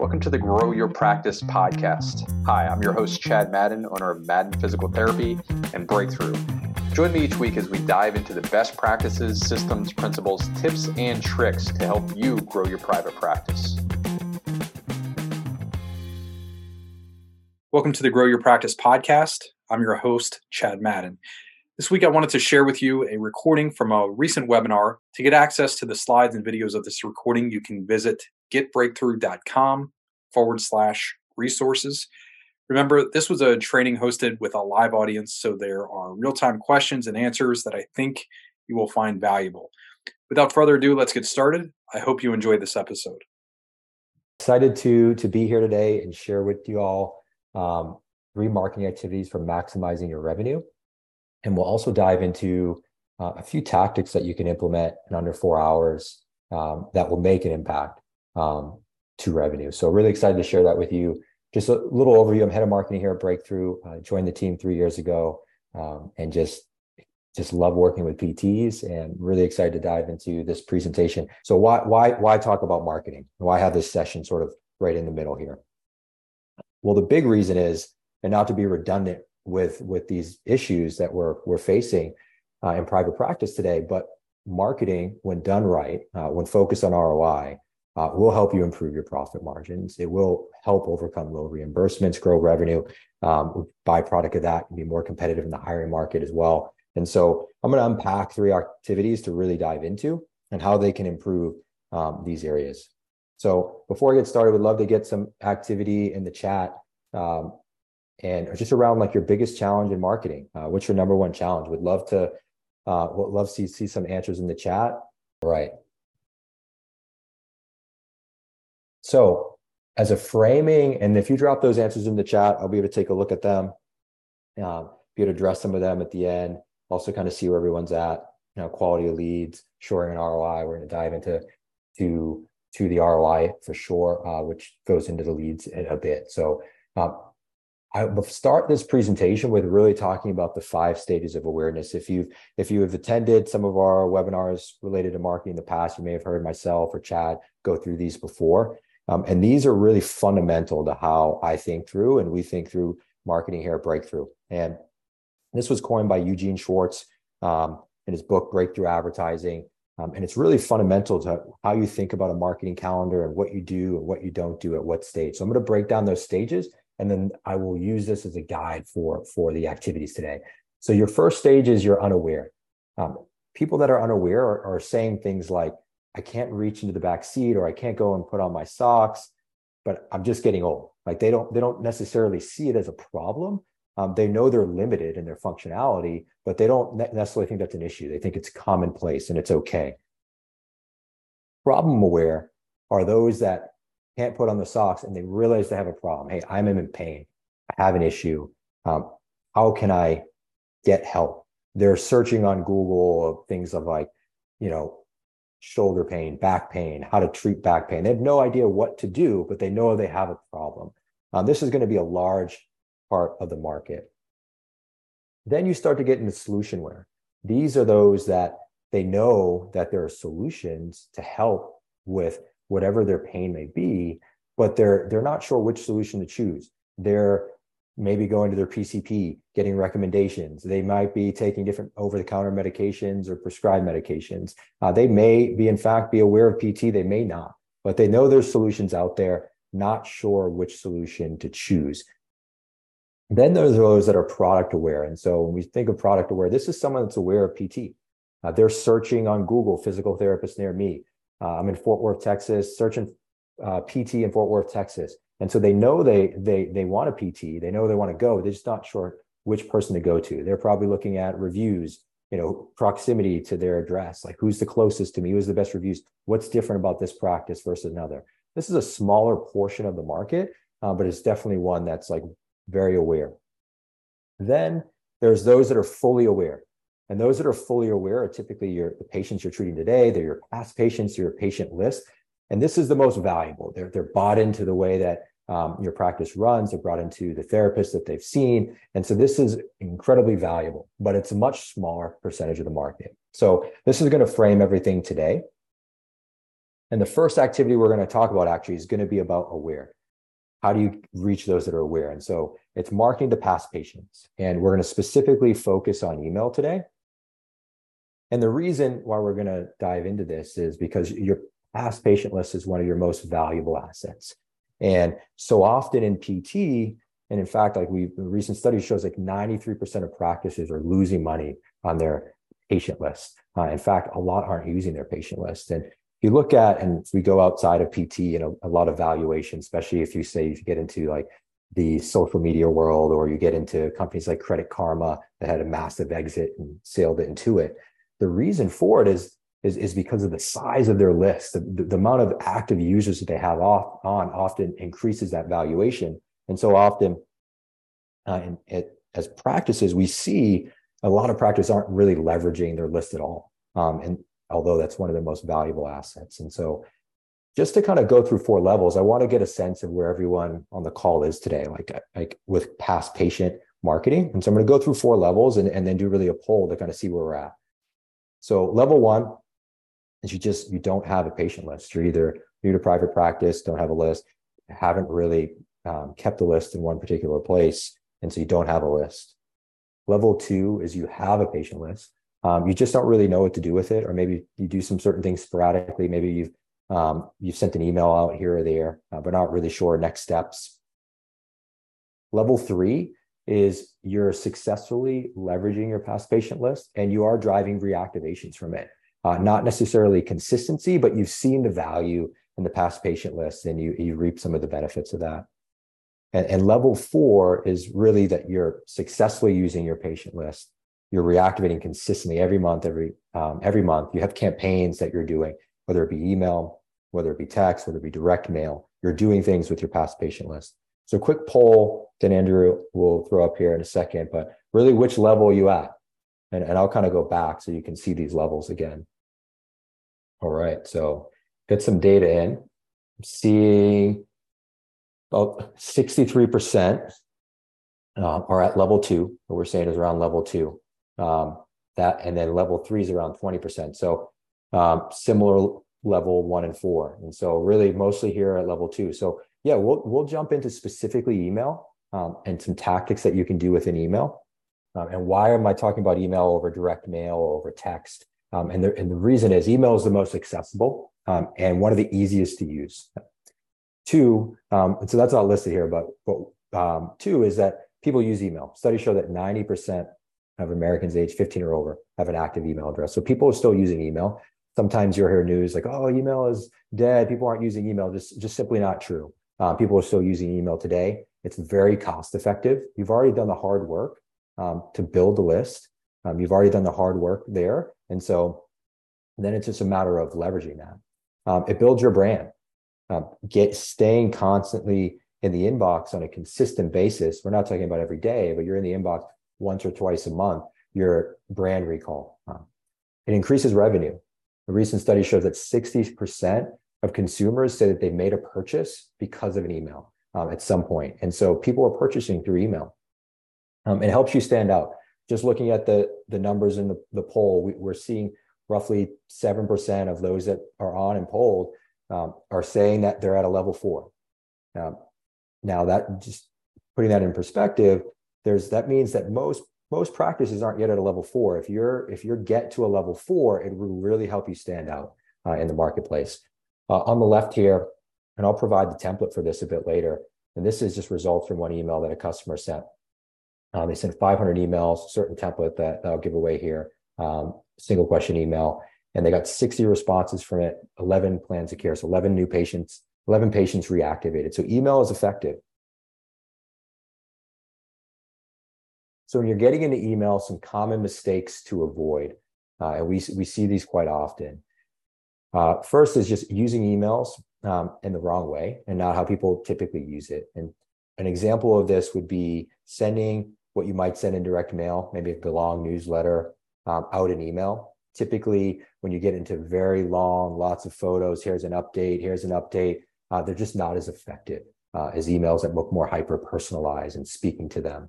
Welcome to the Grow Your Practice podcast. Hi, I'm your host, Chad Madden, owner of Madden Physical Therapy and Breakthrough. Join me each week as we dive into the best practices, systems, principles, tips, and tricks to help you grow your private practice. Welcome to the Grow Your Practice podcast. I'm your host, Chad Madden. This week, I wanted to share with you a recording from a recent webinar. To get access to the slides and videos of this recording, you can visit getbreakthrough.com forward slash resources. Remember, this was a training hosted with a live audience, so there are real time questions and answers that I think you will find valuable. Without further ado, let's get started. I hope you enjoyed this episode. Excited to to be here today and share with you all um, three marketing activities for maximizing your revenue, and we'll also dive into uh, a few tactics that you can implement in under four hours um, that will make an impact um, to revenue. So really excited to share that with you. Just a little overview. I'm head of marketing here at Breakthrough. I joined the team three years ago, um, and just just love working with PTs and really excited to dive into this presentation. So why why why talk about marketing? Why have this session sort of right in the middle here? Well, the big reason is, and not to be redundant with with these issues that we're we're facing uh, in private practice today, but marketing, when done right, uh, when focused on ROI, uh, will help you improve your profit margins. It will help overcome low reimbursements, grow revenue. Um, byproduct of that, can be more competitive in the hiring market as well. And so I'm going to unpack three activities to really dive into and how they can improve um, these areas. So before I get started, would love to get some activity in the chat um, and just around like your biggest challenge in marketing. Uh, what's your number one challenge? Would love to uh, love to see, see some answers in the chat. All right. So as a framing, and if you drop those answers in the chat, I'll be able to take a look at them, um, be able to address some of them at the end, also kind of see where everyone's at, you know, quality of leads, shoring an ROI. We're going to dive into to to the ROI for sure, uh, which goes into the leads in a bit. So um, I will start this presentation with really talking about the five stages of awareness. If you've if you have attended some of our webinars related to marketing in the past, you may have heard myself or Chad go through these before. Um, and these are really fundamental to how I think through and we think through marketing here at Breakthrough. And this was coined by Eugene Schwartz um, in his book, Breakthrough Advertising. Um, and it's really fundamental to how you think about a marketing calendar and what you do and what you don't do at what stage. So I'm going to break down those stages and then I will use this as a guide for, for the activities today. So your first stage is you're unaware. Um, people that are unaware are, are saying things like, I can't reach into the back seat or I can't go and put on my socks, but I'm just getting old. Like they don't they don't necessarily see it as a problem. Um, they know they're limited in their functionality, but they don't necessarily think that's an issue. They think it's commonplace and it's okay. Problem aware are those that can't put on the socks and they realize they have a problem. Hey, I'm in pain. I have an issue. Um, how can I get help? They're searching on Google things of like, you know, shoulder pain, back pain, how to treat back pain. They have no idea what to do, but they know they have a problem. Um, this is going to be a large part of the market. Then you start to get into solution aware. These are those that they know that there are solutions to help with whatever their pain may be, but they're they're not sure which solution to choose. They're maybe going to their PCP, getting recommendations. They might be taking different over-the-counter medications or prescribed medications. Uh, they may be, in fact, be aware of PT. They may not, but they know there's solutions out there. Not sure which solution to choose. Then there's those that are product aware, and so when we think of product aware, this is someone that's aware of PT. Uh, they're searching on Google physical therapist near me. Uh, I'm in Fort Worth, Texas, searching uh, PT in Fort Worth, Texas. And so they know they they they want a PT, they know they want to go, they're just not sure which person to go to. They're probably looking at reviews, you know, proximity to their address, like who's the closest to me, who's the best reviews, what's different about this practice versus another. This is a smaller portion of the market, uh, but it's definitely one that's like very aware. Then there's those that are fully aware. And those that are fully aware are typically your the patients you're treating today, they're your past patients, your patient list. And this is the most valuable. They're, they're bought into the way that um, your practice runs. They're brought into the therapist that they've seen. And so this is incredibly valuable, but it's a much smaller percentage of the market. So this is going to frame everything today. And the first activity we're going to talk about actually is going to be about aware. How do you reach those that are aware? And so it's marketing to past patients. And we're going to specifically focus on email today. And the reason why we're going to dive into this is because your past patient list is one of your most valuable assets. And so often in PT, and in fact, like we recent study shows like 93% of practices are losing money on their patient list. Uh, in fact, a lot aren't using their patient list. And you look at, and we go outside of PT and a, a lot of valuation, especially if you say you get into like the social media world or you get into companies like Credit Karma that had a massive exit and sailed into it. The reason for it is is, is because of the size of their list. The, the, the amount of active users that they have off on often increases that valuation. And so often, uh, in, it, as practices, we see a lot of practices aren't really leveraging their list at all. Um, and although that's one of their most valuable assets. And so just to kind of go through four levels, I want to get a sense of where everyone on the call is today, like, like with past patient marketing. And so I'm going to go through four levels and, and then do really a poll to kind of see where we're at. So level one is you just you don't have a patient list. You're either new to private practice, don't have a list, haven't really um, kept a list in one particular place, and so you don't have a list. Level two is you have a patient list. Um, you just don't really know what to do with it, or maybe you do some certain things sporadically. Maybe you've um, you've sent an email out here or there, uh, but not really sure next steps. Level three is you're successfully leveraging your past patient list and you are driving reactivations from it uh, not necessarily consistency, but you've seen the value in the past patient list and you, you reap some of the benefits of that. And, and level four is really that you're successfully using your patient list. You're reactivating consistently every month, every um, every month. You have campaigns that you're doing, whether it be email, whether it be text, whether it be direct mail. You're doing things with your past patient list. So, quick poll that Andrew will throw up here in a second, but really, which level are you at? And, and I'll kind of go back so you can see these levels again. All right, so get some data in. I'm seeing about 63% uh, are at level two. What we're saying is around level two. Um, that and then level three is around 20%. So um, similar level one and four. And so really mostly here at level two. So yeah, we'll we'll jump into specifically email um, and some tactics that you can do with an email. Um, and why am I talking about email over direct mail or over text? Um, and, the, and the reason is email is the most accessible um, and one of the easiest to use. Two, um, so that's not listed here, but, but um, two is that people use email. Studies show that 90% of Americans age 15 or over have an active email address. So people are still using email. Sometimes you'll hear news like, oh, email is dead. People aren't using email. Just, just simply not true. Uh, people are still using email today. It's very cost effective. You've already done the hard work um, to build a list. Um, you've already done the hard work there. And so then it's just a matter of leveraging that. Um, it builds your brand. Um, get staying constantly in the inbox on a consistent basis. We're not talking about every day, but you're in the inbox once or twice a month. Your brand recall. Um, it increases revenue. A recent study shows that 60% of consumers say that they made a purchase because of an email um, at some point. And so people are purchasing through email. Um, it helps you stand out just looking at the the numbers in the, the poll, we, are seeing roughly seven percent of those that are on and polled um, are saying that they're at a level four. Um, now that just putting that in perspective, there's that means that most most practices aren't yet at a level four. If you're if you're get to a level four, it will really help you stand out uh, in the marketplace. Uh, on the left here, and I'll provide the template for this a bit later. And this is just results from one email that a customer sent. Um, they sent 500 emails, certain template that, that I'll give away here, um, single question email, and they got 60 responses from it, 11 plans of care, so 11 new patients, 11 patients reactivated. So email is effective. So when you're getting into email, some common mistakes to avoid, uh, and we we see these quite often. Uh, first is just using emails um, in the wrong way and not how people typically use it. And an example of this would be sending what you might send in direct mail, maybe a long newsletter, um, out an email. Typically, when you get into very long, lots of photos, here's an update, here's an update, uh, they're just not as effective uh, as emails that look more hyper personalized and speaking to them.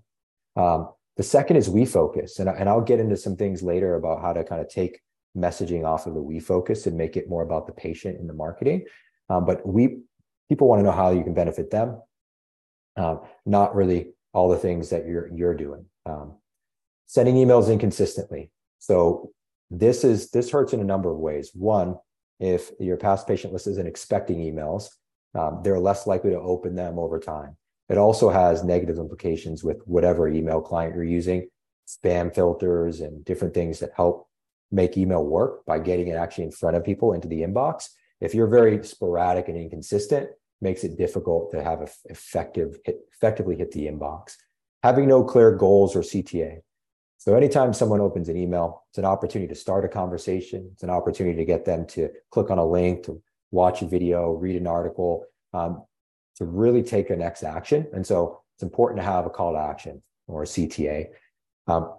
Um, the second is we focus, and, and I'll get into some things later about how to kind of take messaging off of the we focus and make it more about the patient in the marketing. Um, but we people want to know how you can benefit them, um, not really all the things that you're you're doing. Um, sending emails inconsistently. So this is this hurts in a number of ways. One, if your past patient list isn't expecting emails, um, they're less likely to open them over time. It also has negative implications with whatever email client you're using, spam filters and different things that help make email work by getting it actually in front of people into the inbox. If you're very sporadic and inconsistent, makes it difficult to have effective hit, effectively hit the inbox. Having no clear goals or CTA. So anytime someone opens an email, it's an opportunity to start a conversation. It's an opportunity to get them to click on a link, to watch a video, read an article, um, to really take a next action. And so it's important to have a call to action or a CTA. Um,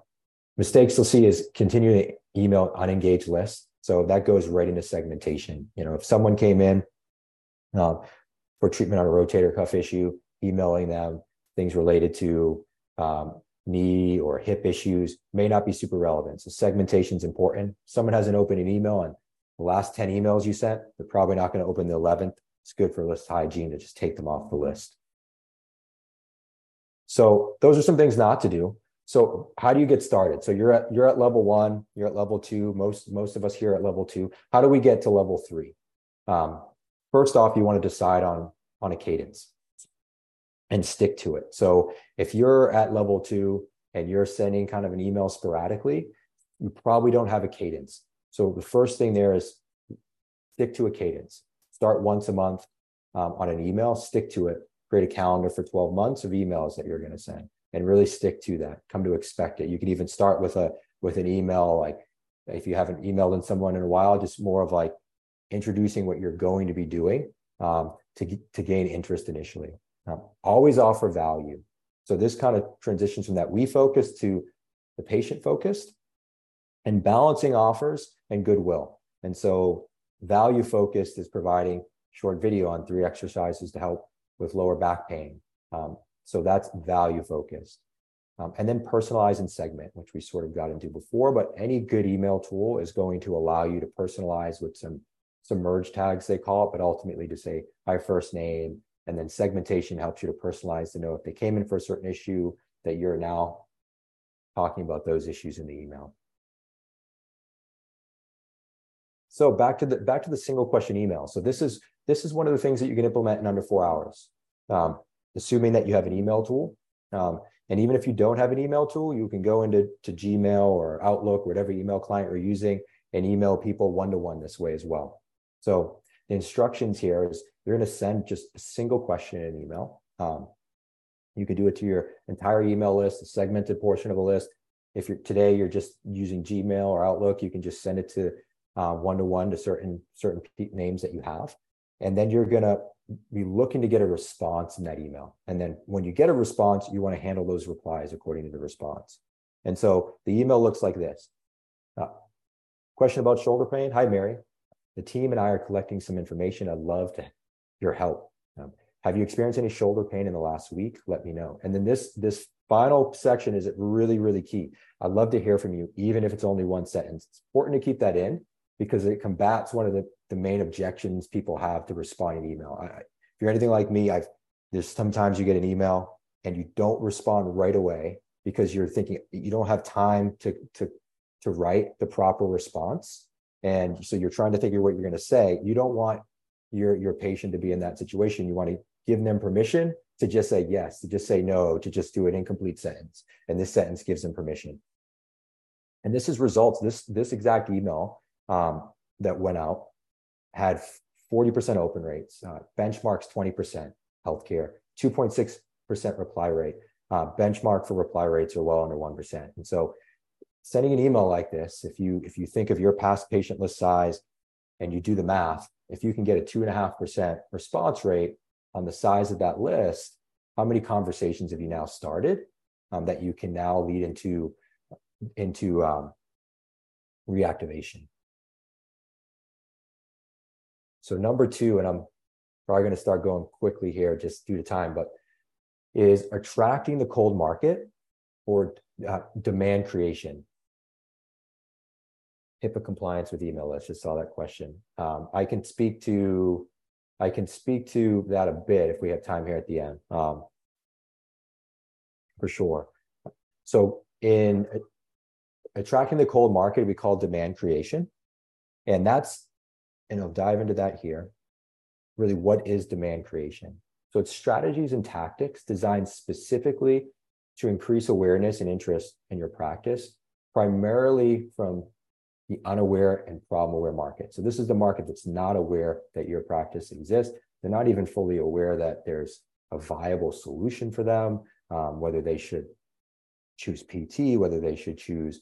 mistakes you'll see is continuing to email unengaged lists. So that goes right into segmentation. You know, if someone came in um, for treatment on a rotator cuff issue, emailing them things related to um, knee or hip issues may not be super relevant. So segmentation is important. Someone hasn't opened an email and the last 10 emails you sent, they're probably not going to open the 11th. It's good for list hygiene to just take them off the list. So those are some things not to do. So how do you get started? So you're at you're at level one, you're at level two. Most most of us here at level two. How do we get to level three? Um, first off, you want to decide on on a cadence and stick to it. So if you're at level two and you're sending kind of an email sporadically, you probably don't have a cadence. So the first thing there is stick to a cadence. Start once a month um, on an email, stick to it. Create a calendar for 12 months of emails that you're going to send and really stick to that. Come to expect it. You could even start with a with an email like if you haven't emailed in someone in a while, just more of like introducing what you're going to be doing um, to, to gain interest initially. Um, always offer value. So this kind of transitions from that we focused to the patient focused and balancing offers and goodwill. And so value focused is providing short video on three exercises to help with lower back pain. Um, so that's value focused. Um, and then personalize and segment, which we sort of got into before, but any good email tool is going to allow you to personalize with some, some merge tags, they call it, but ultimately to say by first name. And then segmentation helps you to personalize to know if they came in for a certain issue that you're now talking about those issues in the email. So back to the back to the single question email. So this is this is one of the things that you can implement in under four hours. Um, assuming that you have an email tool. Um, and even if you don't have an email tool, you can go into to Gmail or Outlook, whatever email client you're using, and email people one to one this way as well. So the instructions here is you're going to send just a single question in an email. Um, you could do it to your entire email list, a segmented portion of a list. If you're today you're just using Gmail or Outlook, you can just send it to one to one to certain certain names that you have, and then you're going to be looking to get a response in that email. And then when you get a response, you want to handle those replies according to the response. And so the email looks like this. Uh, question about shoulder pain. Hi, Mary. The team and I are collecting some information. I'd love to your help. Um, have you experienced any shoulder pain in the last week? Let me know. And then this this final section is really really key. I'd love to hear from you, even if it's only one sentence. It's important to keep that in because it combats one of the, the main objections people have to responding to email. I, if you're anything like me, I've there's sometimes you get an email and you don't respond right away because you're thinking you don't have time to to to write the proper response and so you're trying to figure what you're going to say. You don't want your your patient to be in that situation. You want to give them permission to just say yes to just say no to just do an incomplete sentence. And this sentence gives them permission. And this is results. This this exact email um, that went out had 40% open rates, uh, benchmarks 20% healthcare, 2.6% reply rate. Uh, benchmark for reply rates are well under 1%. And so sending an email like this, if you if you think of your past patient list size and you do the math, if you can get a two and a half percent response rate on the size of that list, how many conversations have you now started um, that you can now lead into into um, reactivation? So number two, and I'm probably going to start going quickly here just due to time, but is attracting the cold market or uh, demand creation. HIPAA compliance with email lists. Just saw that question. Um, I can speak to I can speak to that a bit if we have time here at the end, um, for sure. So in attracting the cold market, we call demand creation, and that's and I'll dive into that here. Really, what is demand creation? So it's strategies and tactics designed specifically to increase awareness and interest in your practice, primarily from the unaware and problem aware market. So this is the market that's not aware that your practice exists. They're not even fully aware that there's a viable solution for them, um, whether they should choose PT, whether they should choose,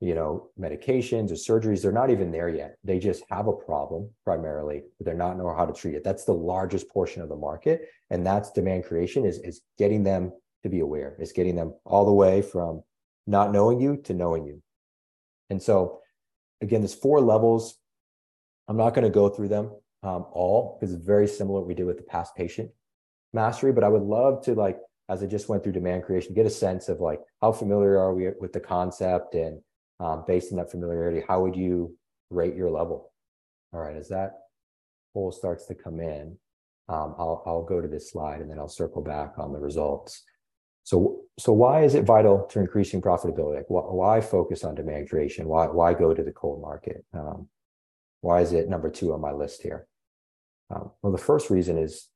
you know, medications or surgeries. They're not even there yet. They just have a problem primarily, but they're not know how to treat it. That's the largest portion of the market, and that's demand creation is is getting them to be aware. Is getting them all the way from not knowing you to knowing you. And so again, there's four levels. I'm not going to go through them um, all because it's very similar what we did with the past patient mastery. But I would love to like, as I just went through demand creation, get a sense of like how familiar are we with the concept and um, based on that familiarity, how would you rate your level? All right, as that poll starts to come in, um, I'll, I'll go to this slide and then I'll circle back on the results. So, so why is it vital to increasing profitability? Like, why, focus on demand creation? Why, why go to the cold market? Um, why is it number two on my list here? Um, well, the first reason is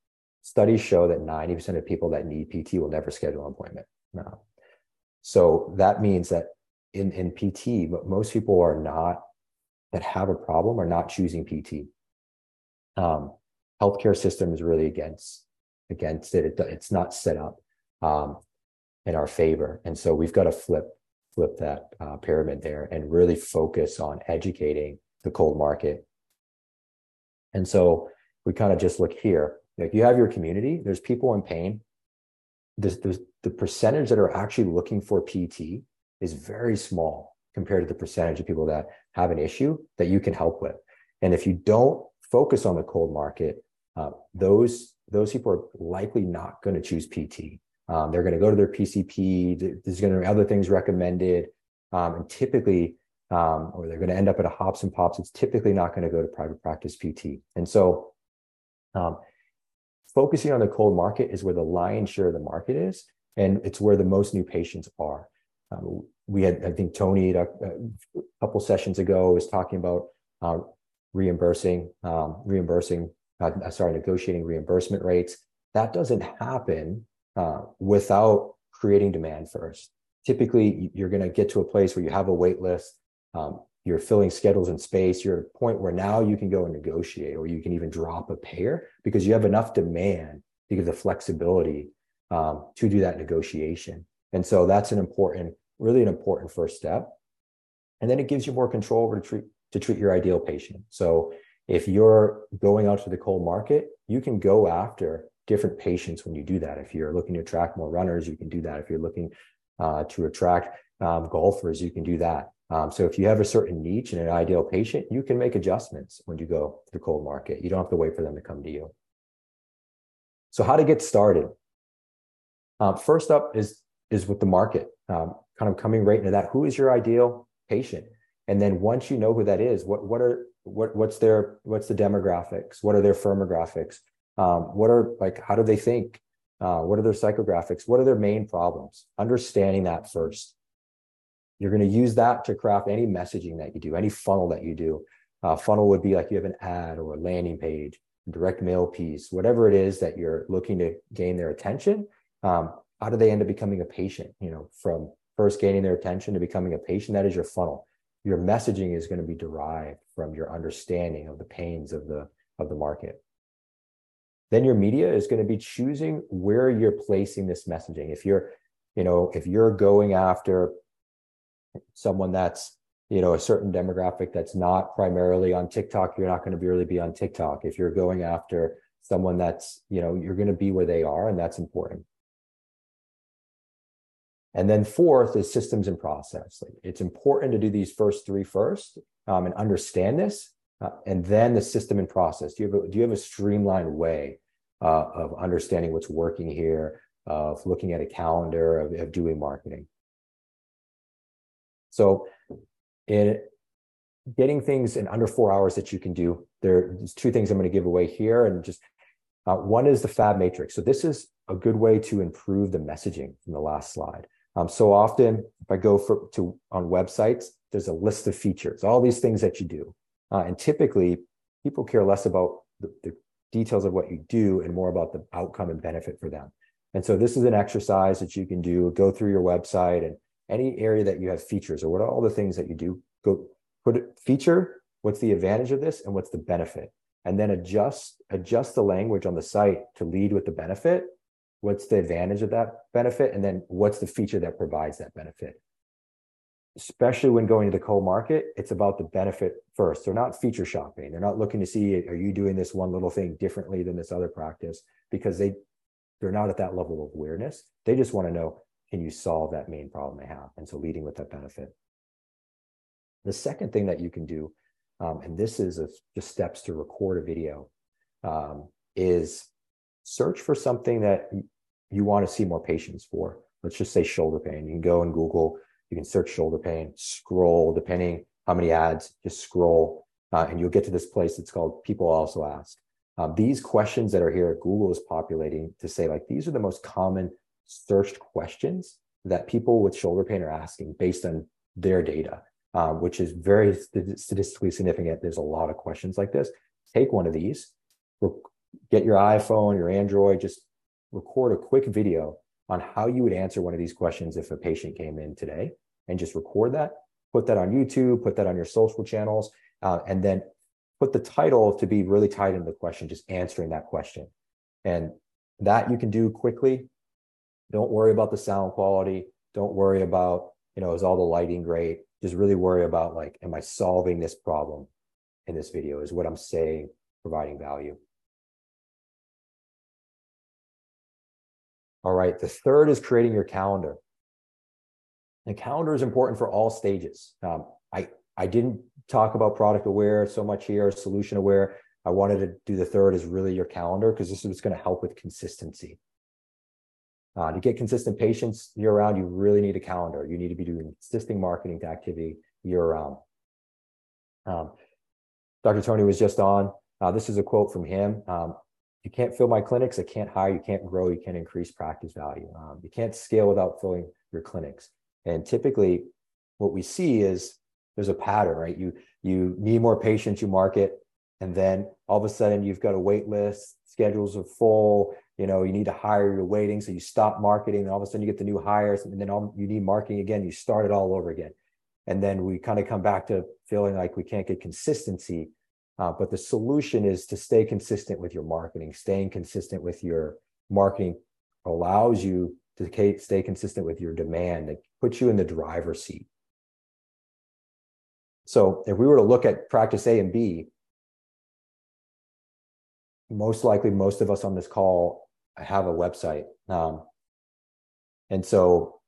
studies show that 90% of people that need PT will never schedule an appointment. No. So that means that in, in PT, but most people are not that have a problem are not choosing PT. Um, healthcare system is really against against it. it it's not set up. Um, in our favor. And so we've got to flip flip that uh, pyramid there and really focus on educating the cold market. And so we kind of just look here. If you have your community, there's people in pain. The percentage that are actually looking for PT is very small compared to the percentage of people that have an issue that you can help with. And if you don't focus on the cold market, uh, those those people are likely not going to choose PT. Um, they're going to go to their PCP. There's going to be other things recommended. Um, and typically, um, or they're going to end up at a hops and pops. It's typically not going to go to private practice PT. And so, um, focusing on the cold market is where the lion's share of the market is, and it's where the most new patients are. Um, we had, I think, Tony a, a couple sessions ago was talking about uh, reimbursing, um, reimbursing, uh, sorry, negotiating reimbursement rates. That doesn't happen uh, without creating demand first. Typically, you're going to get to a place where you have a wait list. Um, you're filling schedules in space. You're at a point where now you can go and negotiate, or you can even drop a payer because you have enough demand to give the flexibility um, to do that negotiation. And so that's an important, really an important first step. And then it gives you more control over to treat to treat your ideal patient. So if you're going out to the cold market, you can go after different patients when you do that. If you're looking to attract more runners, you can do that. If you're looking uh, to attract um, golfers, you can do that. Um, so if you have a certain niche and an ideal patient, you can make adjustments when you go to the cold market. You don't have to wait for them to come to you. So how to get started? Uh, first up is is with the market, um, kind of coming right into that. Who is your ideal patient? And then once you know who that is, what what are what what's their what's the demographics? What are their firmographics? Um, what are like, how do they think? Uh, what are their psychographics? What are their main problems? Understanding that first. You're going to use that to craft any messaging that you do, any funnel that you do. Uh, funnel would be like you have an ad or a landing page, direct mail piece, whatever it is that you're looking to gain their attention. Um, how do they end up becoming a patient? You know, from first gaining their attention to becoming a patient, that is your funnel. Your messaging is going to be derived from your understanding of the pains of the of the market then your media is going to be choosing where you're placing this messaging. If you're you know if you're going after someone that's you know a certain demographic that's not primarily on tiktok you're not going to be really be on tiktok. If you're going after someone that's you know you're going to be where they are and that's important. And then fourth is systems and process. Like it's important to do these first three first um, and understand this uh, and then the system and process. Do you have a, do you have a streamlined way uh, of understanding what's working here, of looking at a calendar, of, of doing marketing? So, in getting things in under four hours that you can do. There's two things I'm going to give away here, and just uh, one is the Fab Matrix. So this is a good way to improve the messaging from the last slide. Um, so often, if I go for, to on websites, there's a list of features, all these things that you do, uh, and typically people care less about the, the details of what you do and more about the outcome and benefit for them. And so this is an exercise that you can do. Go through your website and any area that you have features or what are all the things that you do. Go put it feature. What's the advantage of this and what's the benefit? And then adjust adjust the language on the site to lead with the benefit. What's the advantage of that benefit? And then what's the feature that provides that benefit? Especially when going to the cold market, it's about the benefit first. They're not feature shopping. They're not looking to see are you doing this one little thing differently than this other practice because they they're not at that level of awareness. They just want to know can you solve that main problem they have, and so leading with that benefit. The second thing that you can do, um, and this is a, just steps to record a video, um, is search for something that you want to see more patients for. Let's just say shoulder pain. You can go and Google you can search shoulder pain, scroll, depending how many ads, just scroll, uh, and you'll get to this place. It's called People Also Ask. Um, these questions that are here, Google is populating to say, like, these are the most common searched questions that people with shoulder pain are asking based on their data, um, which is very st- statistically significant. There's a lot of questions like this. Take one of these, get your iPhone, your Android, just record a quick video on how you would answer one of these questions if a patient came in today and just record that, put that on YouTube, put that on your social channels, uh, and then put the title to be really tied into the question, just answering that question. And that you can do quickly. Don't worry about the sound quality. Don't worry about, you know, is all the lighting great? Just really worry about like, am I solving this problem in this video? Is what I'm saying providing value? All right. The third is creating your calendar. The calendar is important for all stages. Um, I, I didn't talk about product aware so much here, solution aware. I wanted to do the third is really your calendar because this is what's going to help with consistency. Uh, to get consistent patients year round, you really need a calendar. You need to be doing consistent marketing activity year round. Um, Dr. Tony was just on. Uh, this is a quote from him. Um, you can't fill my clinics. I can't hire. You can't grow. You can't increase practice value. Um, you can't scale without filling your clinics. And typically, what we see is there's a pattern, right? You you need more patients, you market, and then all of a sudden you've got a wait list. Schedules are full. You know you need to hire. You're waiting, so you stop marketing. And all of a sudden you get the new hires, and then all, you need marketing again. You start it all over again, and then we kind of come back to feeling like we can't get consistency uh, but the solution is to stay consistent with your marketing. Staying consistent with your marketing allows you to stay consistent with your demand. It puts you in the driver's seat. So if we were to look at practice A and B, most likely most of us on this call have a website. Um, and so,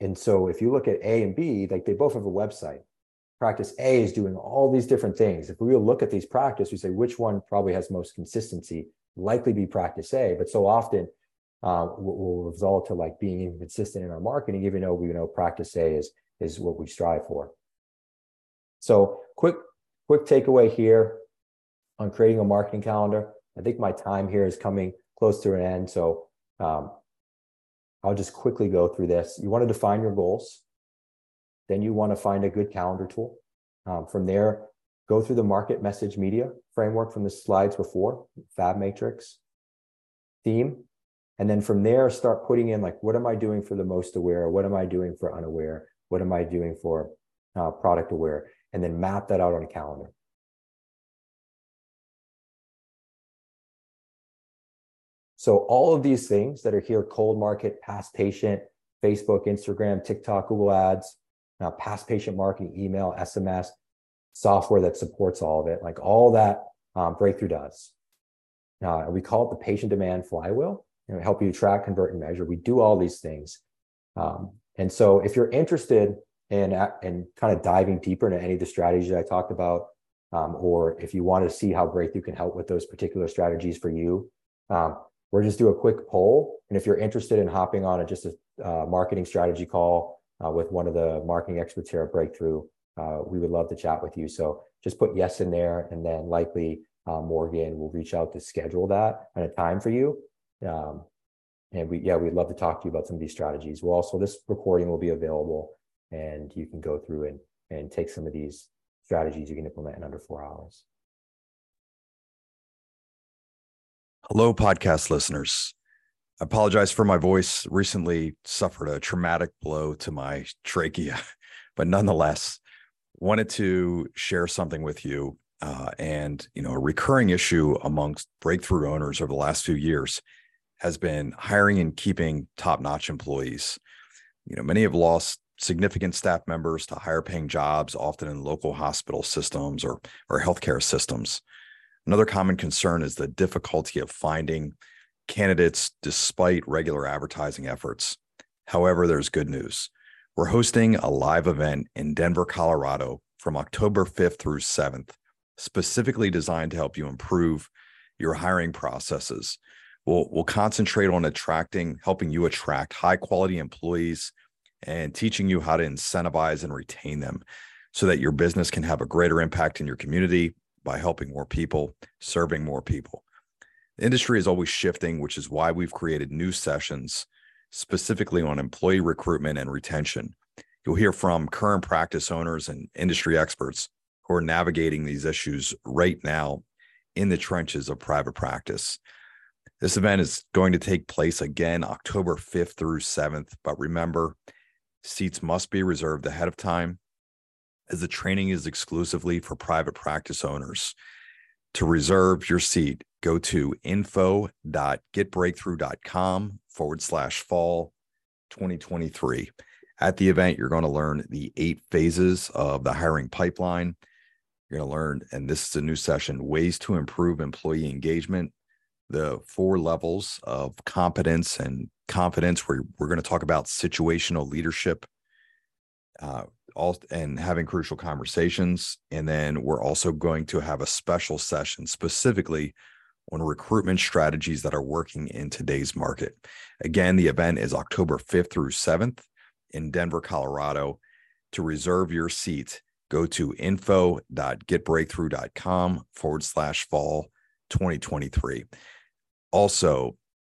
and so if you look at A and B, like they both have a website practice A is doing all these different things. If we look at these practice, we say which one probably has most consistency, likely be practice A. But so often uh, will result to like being inconsistent in our marketing, even though we know practice A is is what we strive for. So quick quick takeaway here on creating a marketing calendar. I think my time here is coming close to an end. So um, I'll just quickly go through this. You want to define your goals. Then you want to find a good calendar tool. Um, from there, go through the market message media framework from the slides before, Fab Matrix, theme. And then from there, start putting in like, what am I doing for the most aware? What am I doing for unaware? What am I doing for uh, product aware? And then map that out on a calendar. So all of these things that are here, cold market, past patient, Facebook, Instagram, TikTok, Google ads, now past patient marketing, email, SMS, software that supports all of it, like all that um, Breakthrough does. Uh, we call it the patient demand flywheel. Help you track, convert, and measure. We do all these things. Um, and so, if you're interested in in kind of diving deeper into any of the strategies I talked about, um, or if you want to see how Breakthrough can help with those particular strategies for you, um, we're just do a quick poll. And if you're interested in hopping on a, just a uh, marketing strategy call uh, with one of the marketing experts here at Breakthrough. uh, we would love to chat with you. So just put yes in there, and then likely uh, Morgan will reach out to schedule that at a time for you. Um, and we, yeah, we'd love to talk to you about some of these strategies. Well, also this recording will be available, and you can go through and and take some of these strategies you can implement in under four hours. Hello, podcast listeners. I apologize for my voice. Recently suffered a traumatic blow to my trachea, but nonetheless, wanted to share something with you. Uh, and you know, a recurring issue amongst breakthrough owners over the last few years has been hiring and keeping top-notch employees. You know, many have lost significant staff members to higher paying jobs, often in local hospital systems or or healthcare systems. Another common concern is the difficulty of finding candidates despite regular advertising efforts. However, there's good news. We're hosting a live event in Denver, Colorado from October 5th through 7th, specifically designed to help you improve your hiring processes. We'll, we'll concentrate on attracting, helping you attract high quality employees and teaching you how to incentivize and retain them so that your business can have a greater impact in your community by helping more people, serving more people. Industry is always shifting, which is why we've created new sessions specifically on employee recruitment and retention. You'll hear from current practice owners and industry experts who are navigating these issues right now in the trenches of private practice. This event is going to take place again October 5th through 7th, but remember, seats must be reserved ahead of time as the training is exclusively for private practice owners. To reserve your seat, go to info.getbreakthrough.com forward slash fall 2023. At the event, you're going to learn the eight phases of the hiring pipeline. You're going to learn, and this is a new session, ways to improve employee engagement, the four levels of competence and confidence, where we're going to talk about situational leadership, uh, all and having crucial conversations. And then we're also going to have a special session specifically on recruitment strategies that are working in today's market. Again, the event is October 5th through 7th in Denver, Colorado. To reserve your seat, go to info.getbreakthrough.com forward slash fall 2023. Also,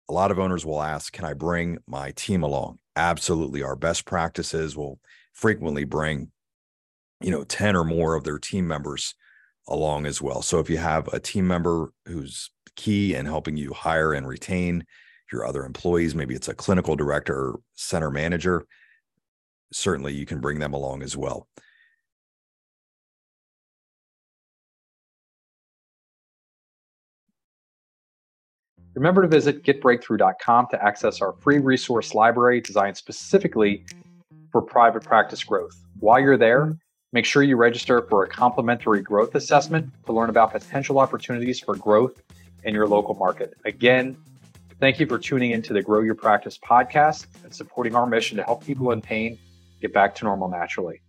a lot of owners will ask, Can I bring my team along? Absolutely. Our best practices will frequently bring you know 10 or more of their team members along as well. So if you have a team member who's key in helping you hire and retain your other employees maybe it's a clinical director or center manager certainly you can bring them along as well. Remember to visit getbreakthrough.com to access our free resource library designed specifically for private practice growth. While you're there, mm-hmm. make sure you register for a complimentary growth assessment to learn about potential opportunities for growth in your local market. Again, thank you for tuning into the Grow Your Practice podcast and supporting our mission to help people in pain get back to normal naturally.